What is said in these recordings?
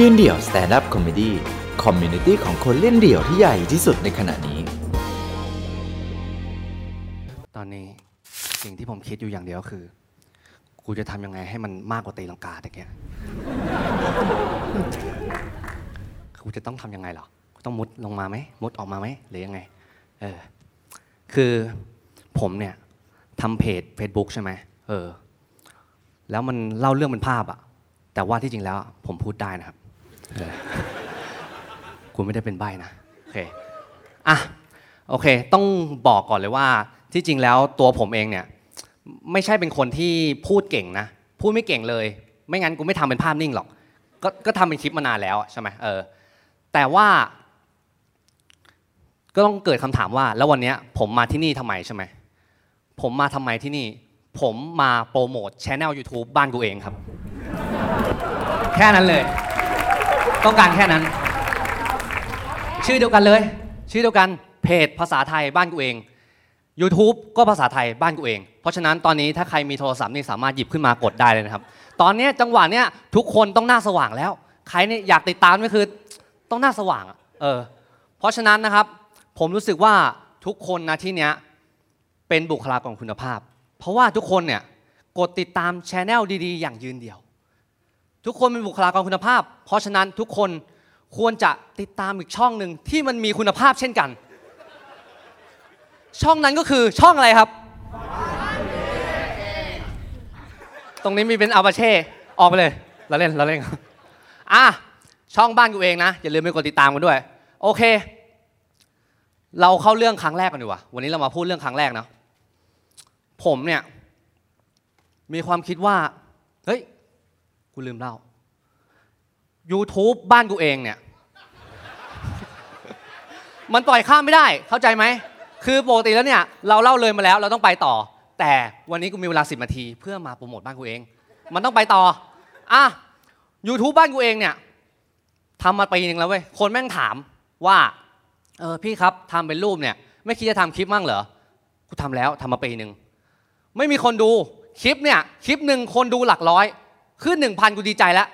ยืนเดี่ยว stand-up comedy community ของคนเล่นเดี่ยวที่ใหญ่ที่สุดในขณะนี้ ตอนนี้สิ่งที่ผมคิดอยู่อย่างเดียวคือ กูจะทำยังไงให้มันมากกว่าตีลังกาตะเกี้ยกูจะต้องทำยังไงหรอต้องมุดลงมาไหมมุดออกมาไหมหรือยังไง เออ คือผมเนี่ยทำเพจ Facebook ใช่ไหมเออ แล้วมันเล่าเรื่องเป็นภาพอะแต่ว่าที่จริงแล้วผมพูดได้นะครับ เออกูไม่ได้เป็นใบนะโอเคอะโอเค ต้องบอกก่อนเลยว่าที่จริงแล้วตัวผมเองเนี่ยไม่ใช่เป็นคนที่พูดเก่งนะ พูดไม่เก่งเลย ไม่งั้นกูไม่ทำเป็นภาพนิ่งหรอก ก็ก็ทำเป็นคลิปมานานแล้วใช่ไหมเออแต่ว่า ก็ต้องเกิดคำถามว่า แล้ววันนี้ผมมาที่นี่ทำไมใช่ไหมผมมาทำไมที่นี่ ผมมาโปรโมทช anel YouTube บ้านกูเองครับ แค่นั้นเลย ต้องการแค่นั้น ชื่อเดียวกันเลย ชื่อเดียวกันเพจภาษาไทยบ้านกูเอง YouTube ก็ภาษาไทยบ้านกูเอง เพราะฉะนั้นตอนนี้ถ้าใครมีโทรศัพท์นี่สามารถหยิบขึ้นมากดได้เลยนะครับ ตอนนี้จังหวะเนี้ยทุกคนต้องหน้าสว่างแล้ว ใครเนี่ยอยากติดตามก็คือต้องหน้าสว่างเออเพราะฉะนั้นนะครับ ผมรู้สึกว่าทุกคนนะที่เนี้ยเป็นบุคลากรคุณภาพ เพราะว่าทุกคนเนี่ยกดติดตามช anel ดีๆ อย่างยืนเดียว ทุกคนเป็นบุคลากรคุณภาพ เพราะฉะนั้นทุกคนควรจะติดตามอีกช่องหนึ่งที่มันมีคุณภาพเช่นกัน ช่องนั้นก็คือช่องอะไรครับ ตรงนี้มีเป็นอาบาเช่ ออกไปเลยเราเล่นเราเล่นอะช่องบ้านกูเองนะ อย่าลืมไปกดติดตามกันด้วย โอเค เราเข้าเรื่องครั้งแรกกันดีกว่า วันนี้เรามาพูดเรื่องครั้งแรกนะผมเนี่ยมีความคิดว่า เฮ้ย กูลืมเล่า YouTube บ้านกูเองเนี่ย มันปล่อยข้ามไม่ได้ เข้าใจไหม คือปกติแล้วเนี่ย เราเล่าเลยมาแล้ว เราต้องไปต่อ แต่วันนี้กูมีเวลา10นาที เพื่อมาโปรโมทบ้านกูเอง มันต้องไปต่อ อะ YouTube บ้านกูเองเนี่ยทำมาปีหนึ่งแล้วเว้ย คนแม่งถามว่าเออพี่ครับทำเป็นรูปเนี่ย ไม่คิดจะทำคลิปมั่งเหรอ กูทำแล้วทำมาปีหนึ่ง ไม่มีคนดู คลิปเนี่ย คลิปหนึ่งคนดูหลักร้อย ขึ้นหนึ่งพันกูดีใจแล้ว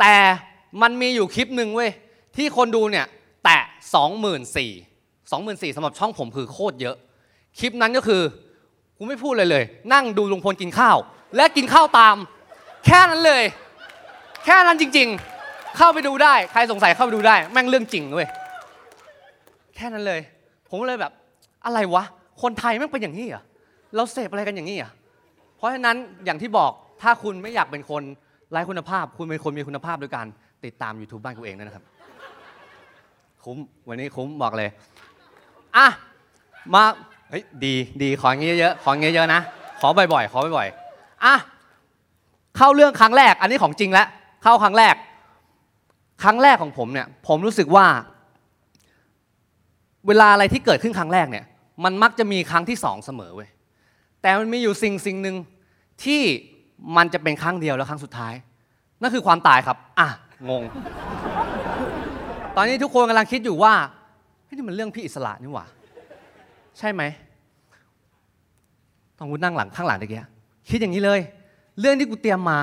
แต่มันมีอยู่คลิปหนึ่งเว้ย ที่คนดูเนี่ย แตะสองหมื่นสี่สองหมื่นสี่สำหรับช่องผมคือโคตรเยอะ คลิปนั้นก็คือ กูไม่พูดเลยเลย นั่งดูลุงพลกินข้าว และกินข้าวตาม แค่นั้นเลย แค่นั้นจริง ๆ เข้าไปดูได้ ใครสงสัยเข้าไปดูได้ แม่งเรื่องจริงเว้ย แค่นั้นเลย ผมเลยแบบ อะไรวะ คนไทยแม่งเป็นอย่างนี้เหรอ เราเสพอะไรกันอย่างนี้เหรอ เพราะฉะนั้นอย่างที่บอก ถ้าคุณไม่อยากเป็นคนไร้คุณภาพ คุณเป็นคนมีคุณภาพด้วยการติดตาม YouTube บ้านกูเองนะครับ คุ้มวันนี้คุ้มบอกเลยอะมาเฮ้ยดีดีขออย่างงี้ยเยอะขออย่างงี้ยเยอะนะขอบ่อยๆ ขอบ่อยๆอะเข้าเรื่องครั้งแรก อันนี้ของจริงแล้วเข้าครั้งแรก ครั้งแรกของผมเนี่ย ผมรู้สึกว่า เวลาอะไรที่เกิดขึ้นครั้งแรกเนี่ย มันมักจะมีครั้งที่สองเสมอเว้ยแต่มันมีอยู่สิ่งสิ่งหนึ่งที่ มันจะเป็นครั้งเดียวแล้วครั้งสุดท้าย นั่นคือความตายครับ อะ งง ตอนนี้ทุกคนกำลังคิดอยู่ว่าเฮ้ยนี่มันเรื่องพี่อิสระนี่หว่า ใช่ไหมตอนกูนั่งหลังข้างหลังตะเกียคิดอย่างนี้เลย เรื่องที่กูเตรียมมา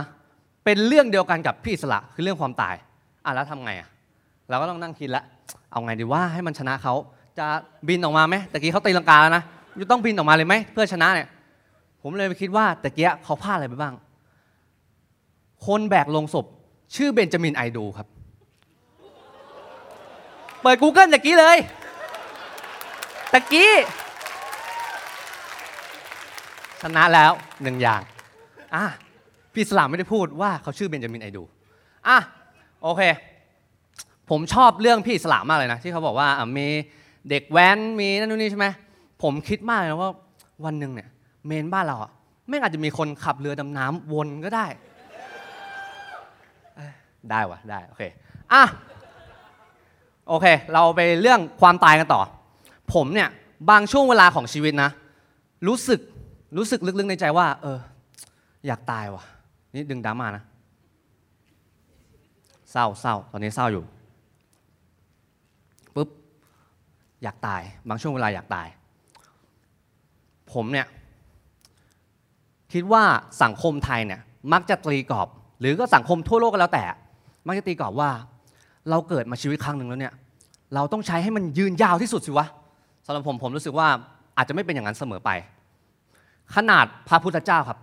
เป็นเรื่องเดียวกันกับพี่อิสระคือเรื่องความตายอะแล้วทำไงอะเราก็ต้องนั่งคิดแล้วเอาไงดีว่าให้มันชนะเขาจะบินออกมาไหมตะกี้เขาตีลังกาแล้วนะจะต้องบินออกมาเลยไหมเพื่อชนะเนี่ยผมเลยไปคิดว่าตะเกียเขาพลาดอะไรไปบ้าง คนแบกลงศพ ชื่อเบนจามินไอดูครับ เปิด Google ตะกี้เลยตะกี้ชนะแล้วหนึ่งอย่างอะพี่สลามไม่ได้พูดว่าเขาชื่อเบนจามินไอดูอะโอเค ผมชอบเรื่องพี่สลามมากเลยนะ ที่เขาบอกว่ามีเด็กแว้นมีนั่นนู่นนี่ใช่ไหมผมคิดมากเลยว่าวันหนึ่งเนี่ยเมนบ้านเราอะไม่งอาจจะมีคนขับเรือดำน้ำวนก็ได้ ได้วะได้โอเคอะโอเค เราไปเรื่องความตายกันต่อ ผมเนี่ยบางช่วงเวลาของชีวิตนะ รู้สึกรู้สึกลึกๆในใจว่า เออ อยากตายว่ะ นี่ดึงดราม่านะเศร้าเศร้าตอนนี้เศร้าอยู่ปุ๊บอยากตาย บางช่วงเวลาอยากตาย ผมเนี่ย คิดว่าสังคมไทยเนี่ย มักจะตรีกรอบ หรือก็สังคมทั่วโลกก็แล้วแต่ มักจะตีกรอบว่า เราเกิดมาชีวิตครั้งหนึ่งแล้วเนี่ยเราต้องใช้ให้มันยืนยาวที่สุดสิวะสำหรับผมผมรู้สึกว่าอาจจะไม่เป็นอย่างนั้นเสมอไป ขนาดพระพุทธเจ้าครับ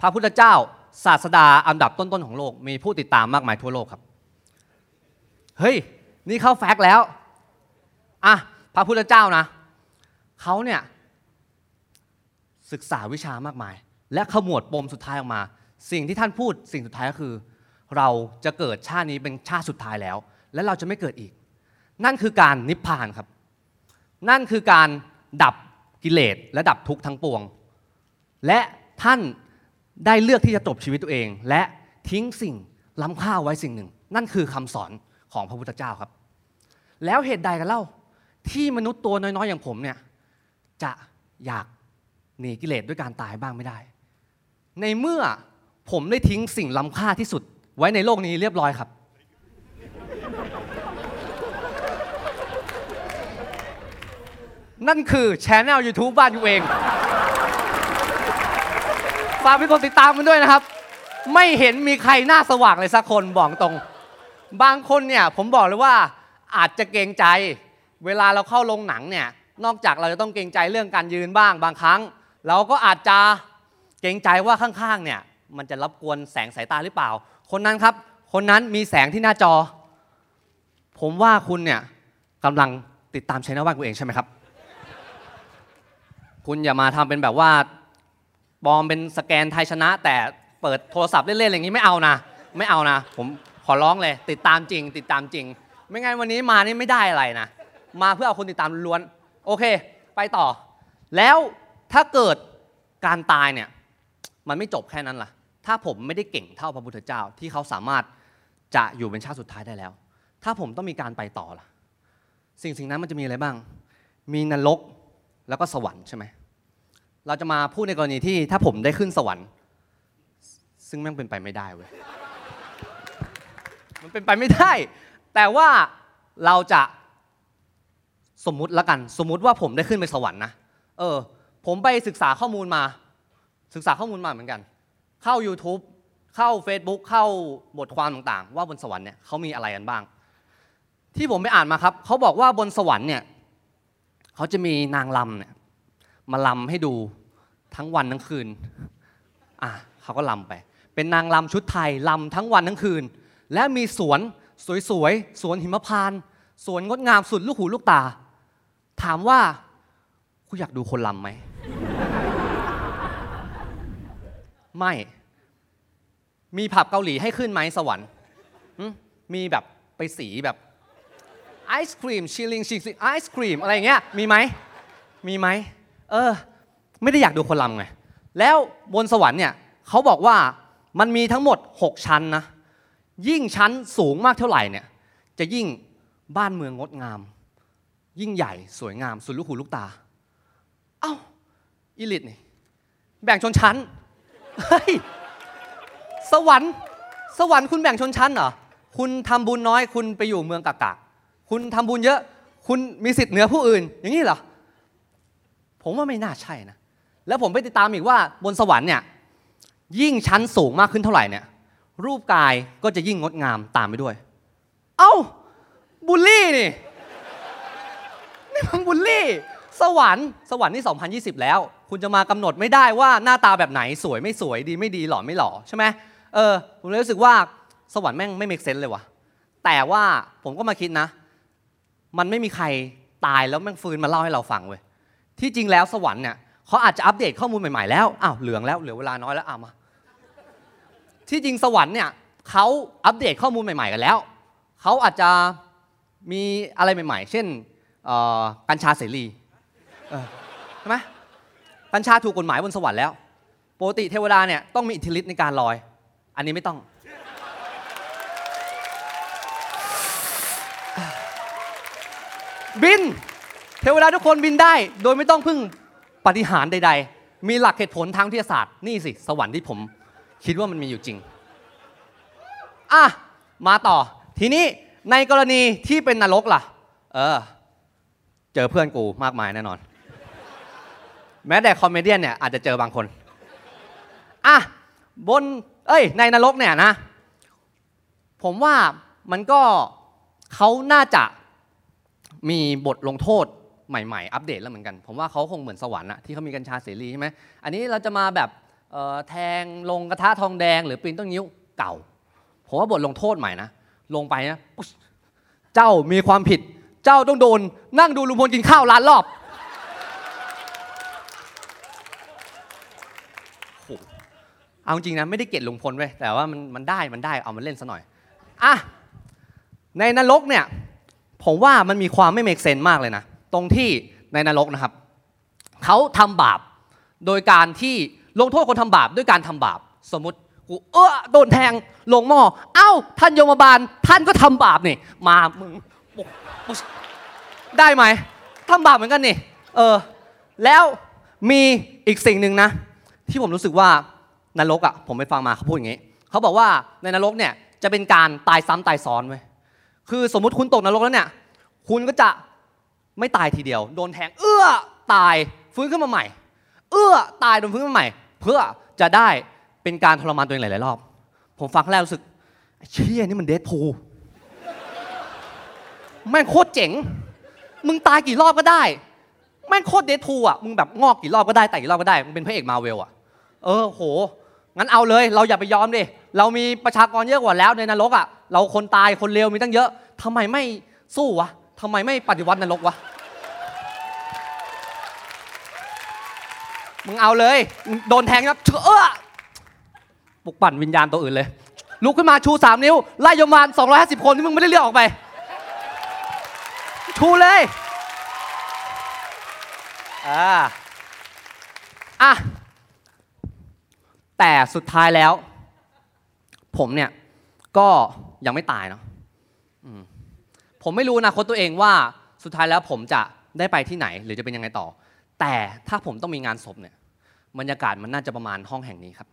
พระพุทธเจ้าศาสดาอันดับต้นๆของโลก มีผู้ติดตามมากมายทั่วโลกครับ เฮ้ย นี่เข้าแฟกต์แล้วอะพระพุทธเจ้านะเขาเนี่ยศึกษาวิชามากมาย และขมวดปมสุดท้ายออกมา สิ่งที่ท่านพูดสิ่งสุดท้ายก็คือ เราจะเกิดชาตินี้เป็นชาติสุดท้ายแล้ว และเราจะไม่เกิดอีก นั่นคือการนิพพานครับ นั่นคือการดับกิเลสและดับทุกข์ทั้งปวง และท่านได้เลือกที่จะจบชีวิตตัวเอง และทิ้งสิ่งล้ำค่าไว้สิ่งหนึ่ง นั่นคือคำสอนของพระพุทธเจ้าครับ แล้วเหตุใดกันเล่าที่มนุษย์ตัวน้อยๆ อย่างผมเนี่ยจะอยากหนีกิเลสด้วยการตายบ้างไม่ได้ ในเมื่อผมได้ทิ้งสิ่งล้ำค่าที่สุด ไว้ในโลกนี้เรียบร้อยครับ นั่นคือช anel YouTube บ้านอยู่เองฝากพี่คนติดตามมันด้วยนะครับ ไม่เห็นมีใครหน้าสว่างเลยสักคนบอกตรง บางคนเนี่ยผมบอกเลยว่าอาจจะเกรงใจ เวลาเราเข้าโรงหนังเนี่ยนอกจากเราจะต้องเกรงใจเรื่องการยืนบ้างบางครั้ง เราก็อาจจะเกรงใจว่าข้างๆเนี่ยมันจะรบกวนแสงสายตาหรือเปล่า คนนั้นครับ คนนั้นมีแสงที่หน้าจอ ผมว่าคุณเนี่ยกำลังติดตามช่องบ้านกูเองใช่ไหมครับ คุณอย่ามาทำเป็นแบบว่าปลอมเป็นสแกนไทยชนะ แต่เปิดโทรศัพท์เล่นๆอย่างนี้ไม่เอานะ ไม่เอานะ ผมขอร้องเลย ติดตามจริง ติดตามจริง ไม่งั้นวันนี้มานี่ไม่ได้อะไรนะ มาเพื่อเอาคนติดตามล้วน โอเค ไปต่อ แล้วถ้าเกิดการตายเนี่ย มันไม่จบแค่นั้นล่ะ ถ้าผมไม่ได้เก่งเท่าพระพุทธเจ้าที่เขาสามารถจะอยู่เป็นชาติสุดท้ายได้แล้ว ถ้าผมต้องมีการไปต่อล่ะ สิ่งสิ่งนั้นมันจะมีอะไรบ้าง มีนรกแล้วก็สวรรค์ใช่ไหม เราจะมาพูดในกรณีที่ถ้าผมได้ขึ้นสวรรค์ ซึ่งแม่งเป็นไปไม่ได้เว้ย มันเป็นไปไม่ได้ แต่ว่าเราจะสมมุติละกัน สมมุติว่าผมได้ขึ้นไปสวรรค์นะ เออ ผมไปศึกษาข้อมูลมา ศึกษาข้อมูลมาเหมือนกัน เข้า YouTube เข้า Facebook เข้าบทความต่างๆ ว่าบนสวรรค์เนี่ยเขามีอะไรกันบ้าง ที่ผมไปอ่านมาครับเขาบอกว่าบนสวรรค์เนี่ยเขาจะมีนางลำเนี่ยมาลำให้ดูทั้งวันทั้งคืนอะเขาก็ลำไป เป็นนางลำชุดไทยลำทั้งวันทั้งคืน และมีสวนสวยๆสวนหิมพานต์สวนงดงามสุดลูกหูลูกตา ถามว่าคุณอยากดูคนลำไหม ไม่ มีผับเกาหลีให้ขึ้นไหมสวรรค์มีแบบไปสีแบบไอศครีมชิลลิงชิลลิงไอศครีมอะไรอย่างเงี้ยมีไหมมีไหมเออ ไม่ได้อยากดูคนลำไง แล้วบนสวรรค์เนี่ยเขาบอกว่ามันมีทั้งหมด 6 ชั้นนะ ยิ่งชั้นสูงมากเท่าไหร่เนี่ย จะยิ่งบ้านเมืองงดงาม ยิ่งใหญ่สวยงามสุดลูกหูลูกตา เอ้าอีลิตนี่แบ่งชนชั้น เฮ้ย สวรรค์ สวรรค์คุณแบ่งชนชั้นเหรอ คุณทำบุญน้อย คุณไปอยู่เมืองกากาคุณทำบุญเยอะ คุณมีสิทธิ์เหนือผู้อื่น อย่างนี้เหรอ ผมว่าไม่น่าใช่นะ แล้วผมไปติดตามอีกว่าบนสวรรค์เนี่ย ยิ่งชั้นสูงมากขึ้นเท่าไหร่เนี่ย รูปกายก็จะยิ่งงดงามตามไปด้วย เอ้า บูลลี่นี่ นี่มันบูลลี่ สวรรค์สวรรค์นี่ 2020 แล้ว คุณจะมากำหนดไม่ได้ว่าหน้าตาแบบไหนสวยไม่สวยดีไม่ดีหล่อไม่หล่อใช่ไหมเออผมเลยรู้สึกว่าสวรรค์แม่งไม่เมกเซนเลยวะแต่ว่าผมก็มาคิดนะ มันไม่มีใครตายแล้วแม่งฟื้นมาเล่าให้เราฟังเว้ยที่จริงแล้วสวรรค์เนี่ยเขาอาจจะอัปเดตข้อมูลใหม่ๆแล้วอ้าวเหลืองแล้วเหลือเวลาน้อยแล้วอะมา ที่จริงสวรรค์เนี่ยเขาอัปเดตข้อมูลใหม่ ๆ กันแล้วเขาอาจจะมีอะไรใหม่ ๆ เช่นกัญชาเสรี ใช่ไหมกัญชาถูกกฎหมายบนสวรรค์แล้วปกติเทวดาเนี่ยต้องมีอิทธิฤทธิ์ในการลอย อันนี้ไม่ต้อง บิน เทวดาทุกคนบินได้ โดยไม่ต้องพึ่งปฏิหารใด ๆ มีหลักเหตุผลทางวิทยาศาสตร์ นี่สิ สวรรค์ที่ผมคิดว่ามันมีอยู่จริง อะ มาต่อ ทีนี้ในกรณีที่เป็นนรกล่ะ เออ เจอเพื่อนกูมากมายแน่นอน แม้แต่คอมเมเดี้เนี่ยอาจจะเจอบางคนอะบนเอ้ย ในนรกเนี่ยนะ ผมว่ามันก็เขาน่าจะมีบทลงโทษใหม่ ๆ อัปเดตแล้วเหมือนกัน ผมว่าเขาคงเหมือนสวรรค์อะที่เขามีกัญชาเสรีใช่ไหมอันนี้เราจะมาแบบแทงลงกระทะทองแดง หรือปีนต้นนิ้วเก่า ผมว่าบทลงโทษใหม่นะ ลงไปนะ เจ้ามีความผิด เจ้าต้องโดน นั่งดูลุงพลกินข้าวล้านรอบโห เอาจริงนะไม่ได้เกลียดลุงพลเว้ยแต่ว่ามันมันได้มันได้เอามันเล่นซะหน่อยอะในนรกเนี่ยผมว่ามันมีความไม่เมกเซนมากเลยนะตรงที่ในนรกนะครับเขาทำบาปโดยการที่ลงโทษคนทำบาปด้วยการทำบาปสมมติกูเออโดนแทงลงหม้อเอ้าท่านโยมบาลท่านก็ทำบาปนี่มามึงได้ไหมทำบาปเหมือนกันนี่เออแล้วมีอีกสิ่งหนึ่งนะ ที่ผมรู้สึกว่า นรกอะผมไปฟังมาเขาพูดอย่างนี้เขาบอกว่าในนรกเนี่ยจะเป็นการตายซ้ำตายซ้อนไว้ยคือสมมุติคุณตกนรกแล้วเนี่ยคุณก็จะไม่ตายทีเดียว โดนแทง เอื้อตายฟื้นขึ้นมาใหม่ เอื้อตายโดนฟื้นขึ้นมาใหม่ เพื่อจะได้เป็นการทรมานตัวเองหลายๆรอบ ผมฟังแล้วรู้สึกไอ้เชี่ยนี่มันเดดพูแม่งโคตรเจ๋ง มึงตายกี่รอบก็ได้ แม่งโคตรเดดพูอะ มึงแบบงอกกี่รอบก็ได้แต่กี่รอบก็ได้ มึงเป็นพระเอกมาเวลอะ เออโห งั้นเอาเลยเราอย่าไปยอมดิเรามีประชากรเยอะกว่าแล้วในนรกอะเราคนตายคนเลวมีตั้งเยอะทำไมไม่สู้วะทำไมไม่ปฏิวัตินรกวะมึงเอาเลยโดนแทงครับเออปลุกปั่นวิญญาณตัวอื่นเลย ลุกขึ้นมาชูสามนิ้ว ไล่ยมาร250 คนที่มึงไม่ได้เลือกออกไป ชูเลยอ่าอะ แต่สุดท้ายแล้ว ผมเนี่ยก็ยังไม่ตายเนาะผมไม่รู้อนะคตตัวเองว่าสุดท้ายแล้วผมจะได้ไปที่ไหน หรือจะเป็นยังไงต่อ แต่ถ้าผมต้องมีงานศพเนี่ยบรรยากาศมันน่าจะประมาณห้องแห่งนี้ครับ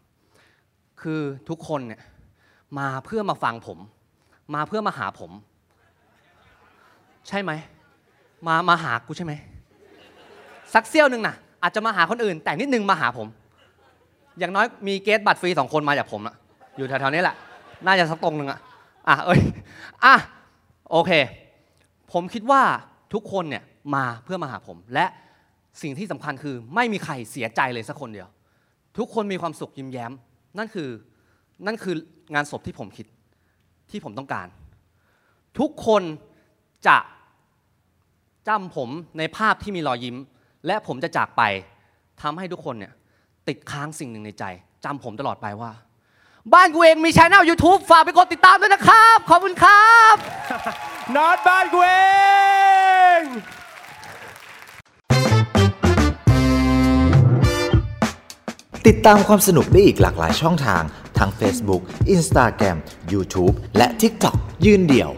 คือทุกคนเนี่ยมาเพื่อมาฟังผม มาเพื่อมาหาผม ใช่ไหม มามาหากูใช่ไหมสักเซี่ยวหนึ่งนะอาจจะมาหาคนอื่น แต่นิดนึงมาหาผม อย่างน้อยมีเกสบัตรฟรีสองคนมาจากผมอะอยู่แถวๆนี้แหละ น่าจะสักตรงหนึ่งอะอะเอ้ยอะโอเค ผมคิดว่าทุกคนเนี่ยมาเพื่อมาหาผม และสิ่งที่สำคัญคือไม่มีใครเสียใจเลยสักคนเดียว ทุกคนมีความสุขยิ้มแย้ม นั่นคือนั่นคืองานศพที่ผมคิดที่ผมต้องการ ทุกคนจะจำผมในภาพที่มีรอยยิ้ม และผมจะจากไปทำให้ทุกคนเนี่ย ติดค้างสิ่งหนึ่งในใจจำผมตลอดไปว่า บ้านกูเองมีช anel YouTube ฝากไปกดติดตามด้วยนะครับ ขอบคุณครับน็อตบ้านกูเองติดตามความสนุกได้อีกหลากหลายช่องทาง ทั้ง Facebook, Instagram, YouTube และ TikTok ยืนเดี่ยว